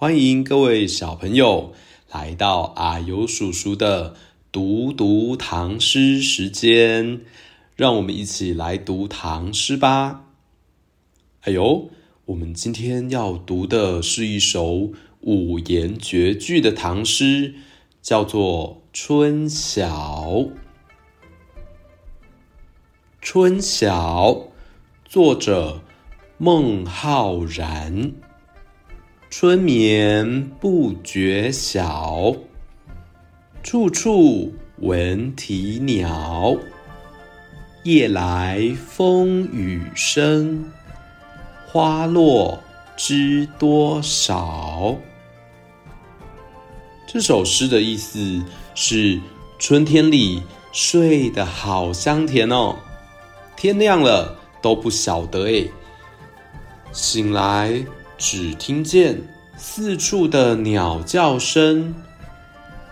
欢迎各位小朋友来到阿尤叔叔的读读唐诗时间，让我们一起来读唐诗吧。哎呦，我们今天要读的是一首五言绝句的唐诗，叫做《春晓》。《春晓》作者孟浩然。春眠不觉晓，处处闻啼鸟。夜来风雨声，花落知多少。这首诗的意思是：春天里睡得好香甜哦，天亮了都不晓得诶，醒来。只听见四处的鸟叫声，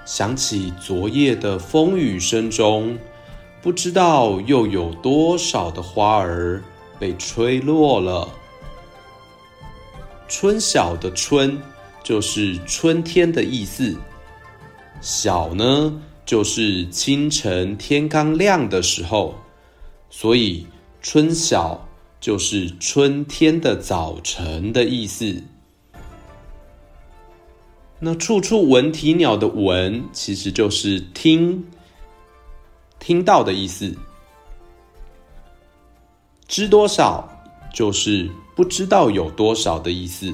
想起昨夜的风雨声中，不知道又有多少的花儿被吹落了。春晓的“春”就是春天的意思，“晓”呢就是清晨天刚亮的时候，所以春晓。就是春天的早晨的意思。那处处闻啼鸟的“闻”，其实就是听，听到的意思。知多少，就是不知道有多少的意思。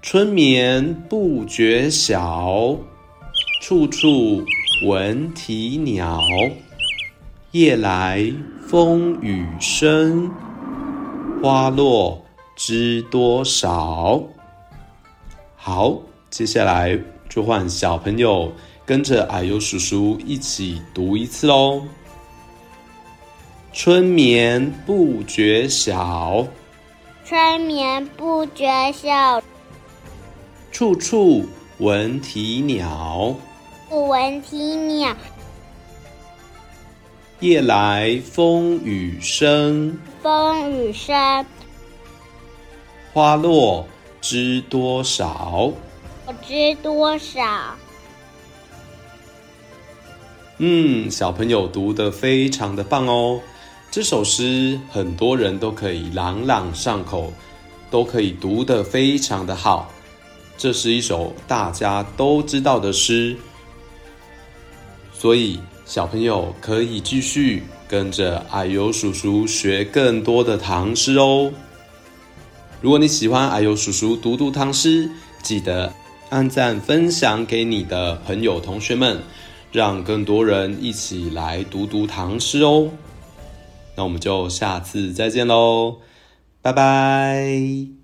春眠不觉晓，处处闻啼鸟。夜来风雨声，花落知多少。好，接下来就换小朋友跟着矮油叔叔一起读一次喽。春眠不觉晓，春眠不觉晓，处处闻啼鸟，闻啼鸟。夜来风雨声，风雨声。花落知多少，我知多少。嗯，小朋友读得非常的棒哦。这首诗很多人都可以朗朗上口，都可以读得非常的好。这是一首大家都知道的诗，所以。小朋友可以继续跟着啊呦叔叔学更多的唐诗哦。如果你喜欢啊呦叔叔读读唐诗，记得按赞分享给你的朋友同学们，让更多人一起来读读唐诗哦。那我们就下次再见喽，拜拜。